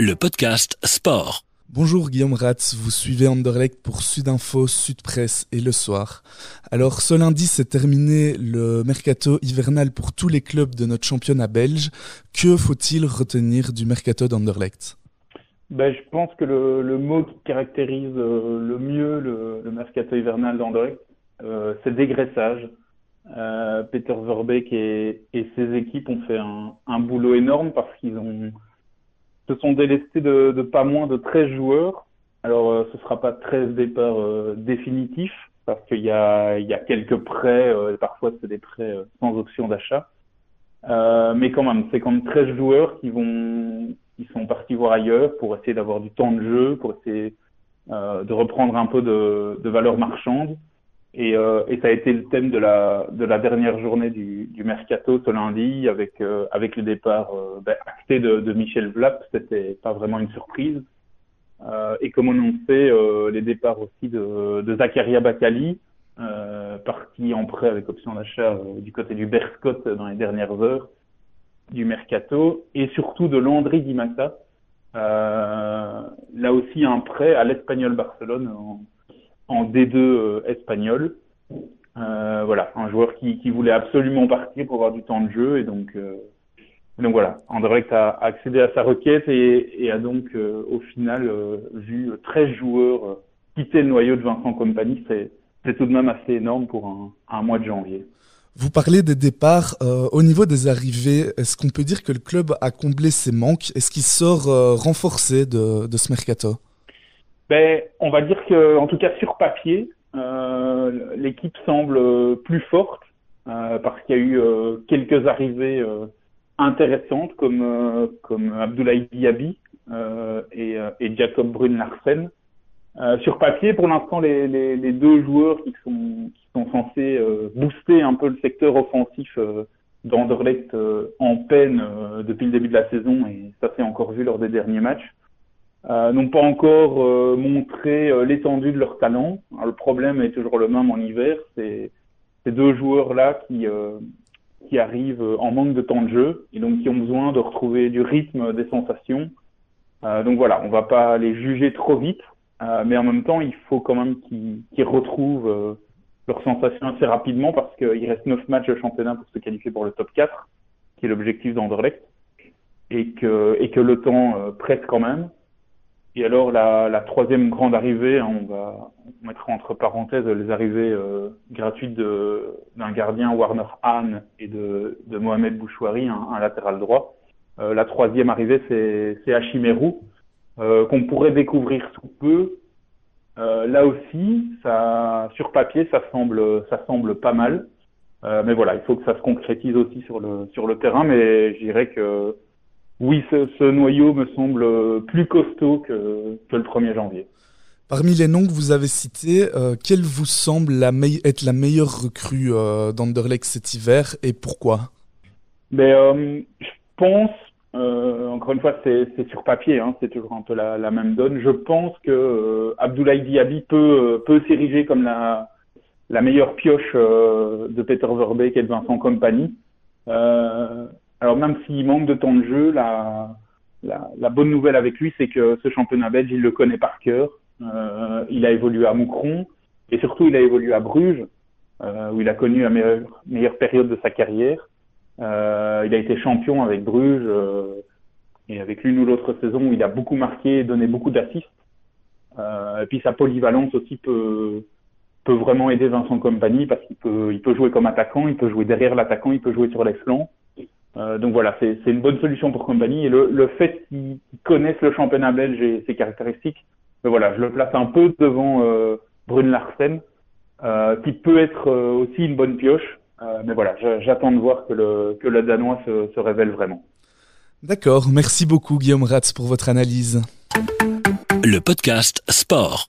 le podcast Sport. Bonjour Guillaume Ratz, vous suivez Anderlecht pour Sudinfo, Sud Presse et Le Soir. Alors ce lundi s'est terminé le mercato hivernal pour tous les clubs de notre championnat belge. Que faut-il retenir du mercato d'Anderlecht? Ben, Je pense que le, mot qui caractérise euh, le mieux le, mercato hivernal d'Anderlecht, euh, c'est dégraissage. Euh, Peter Verbeek et, ses équipes ont fait un boulot énorme parce qu'ils ont se sont délestés de, pas moins de 13 joueurs. Alors, euh, ce sera pas 13 départs euh, définitifs, parce qu'il y a, quelques prêts, euh, parfois c'est des prêts sans option d'achat. mais quand même, c'est quand même 13 joueurs qui vont, qui sont partis voir ailleurs pour essayer d'avoir du temps de jeu, pour essayer de reprendre un peu de, de valeur marchande. Et, euh, et, ça a été le thème de la, de la dernière journée du, du mercato ce lundi avec, euh, avec le départ euh, ben, acté de, de, Michel Vlap. C'était pas vraiment une surprise. Euh, et comme on sait, les départs aussi de, de Zakaria Bakali, parti en prêt avec option d'achat du côté du Berscott dans les dernières heures du mercato, et surtout de Landry Dimata. là aussi un prêt à l'Espagnol Barcelone en D2 euh, espagnol. Euh, voilà, un joueur qui, voulait absolument partir pour avoir du temps de jeu et donc euh, donc voilà, Anderlecht a accédé à sa requête et, a donc au final vu 13 joueurs quitter le noyau de Vincent Compagnie. C'est, tout de même assez énorme pour un, un mois de janvier. Vous parlez des départs. au niveau des arrivées, est-ce qu'on peut dire que le club a comblé ses manques? Est-ce qu'il sort renforcé de, de ce mercato? Ben, on va dire que, en tout cas sur papier, euh, l'équipe semble plus forte euh, parce qu'il y a eu euh, quelques arrivées euh, intéressantes comme euh, comme Abdoulaye Diaby et, et, Jacob Brun Larsen. sur papier, pour l'instant, les, les, les, deux joueurs qui sont qui sont censés booster un peu le secteur offensif d'Anderlecht en peine depuis le début de la saison et ça s'est encore vu lors des derniers matchs euh, n'ont pas encore euh, montré euh, l'étendue de leur talent. le problème est toujours le même en hiver, c'est ces deux joueurs-là qui, euh, qui arrivent en manque de temps de jeu et donc qui ont besoin de retrouver du rythme, des sensations. donc voilà, on va pas les juger trop vite, mais en même temps, il faut quand même qu'ils qu'ils retrouvent leurs sensations assez rapidement parce qu'il reste neuf matchs de championnat pour se qualifier pour le top 4, qui est l'objectif d'Anderlecht, et que, et que le temps presse quand même. Et alors la, la troisième grande arrivée, hein, on va mettre entre parenthèses les arrivées euh, gratuites d'un gardien Warner Hahn et de, de Mohamed Bouchouari, un, un latéral droit. Euh, la troisième arrivée, c'est Hachimeru, euh, qu'on pourrait découvrir sous peu. Euh, là aussi, ça, sur papier, ça semble, ça semble pas mal. Euh, mais voilà, il faut que ça se concrétise aussi sur le, sur le terrain. Mais je dirais que oui, ce, noyau me semble plus costaud que, le 1er janvier. Parmi les noms que vous avez cités, euh, quelle vous semble la être la meilleure recrue euh, d'Anderlecht cet hiver et pourquoi? Mais, ben, euh, Je pense, euh, encore une fois, c'est sur papier, hein, c'est toujours un peu la, la, même donne. Je pense que Abdoulaye Diaby peut, peut s'ériger comme la, la meilleure pioche de Peter Verbeek et de Vincent Compagnie. Euh, alors même s'il manque de temps de jeu, la, la, la bonne nouvelle avec lui, c'est que ce championnat belge, il le connaît par cœur. Euh, il a évolué à Moucron et surtout il a évolué à Bruges, euh, où il a connu la meilleure, meilleure période de sa carrière. Euh, il a été champion avec Bruges euh, et avec l'une ou l'autre saison où il a beaucoup marqué et donné beaucoup d'assists. Euh, et puis sa polyvalence aussi peut, peut vraiment aider Vincent Compagnie parce qu'il peut, il peut jouer comme attaquant, il peut jouer derrière l'attaquant, il peut jouer sur les flancs. Euh, donc voilà, c'est une bonne solution pour Compagnie. Et le, le fait qu'ils connaissent le championnat belge et ses caractéristiques, ben voilà, je le place un peu devant euh, Brune Larsen, euh, qui peut être euh, aussi une bonne pioche. Euh, mais voilà, j'attends de voir que le, que le Danois se, se révèle vraiment. D'accord, merci beaucoup Guillaume Ratz pour votre analyse. Le podcast Sport.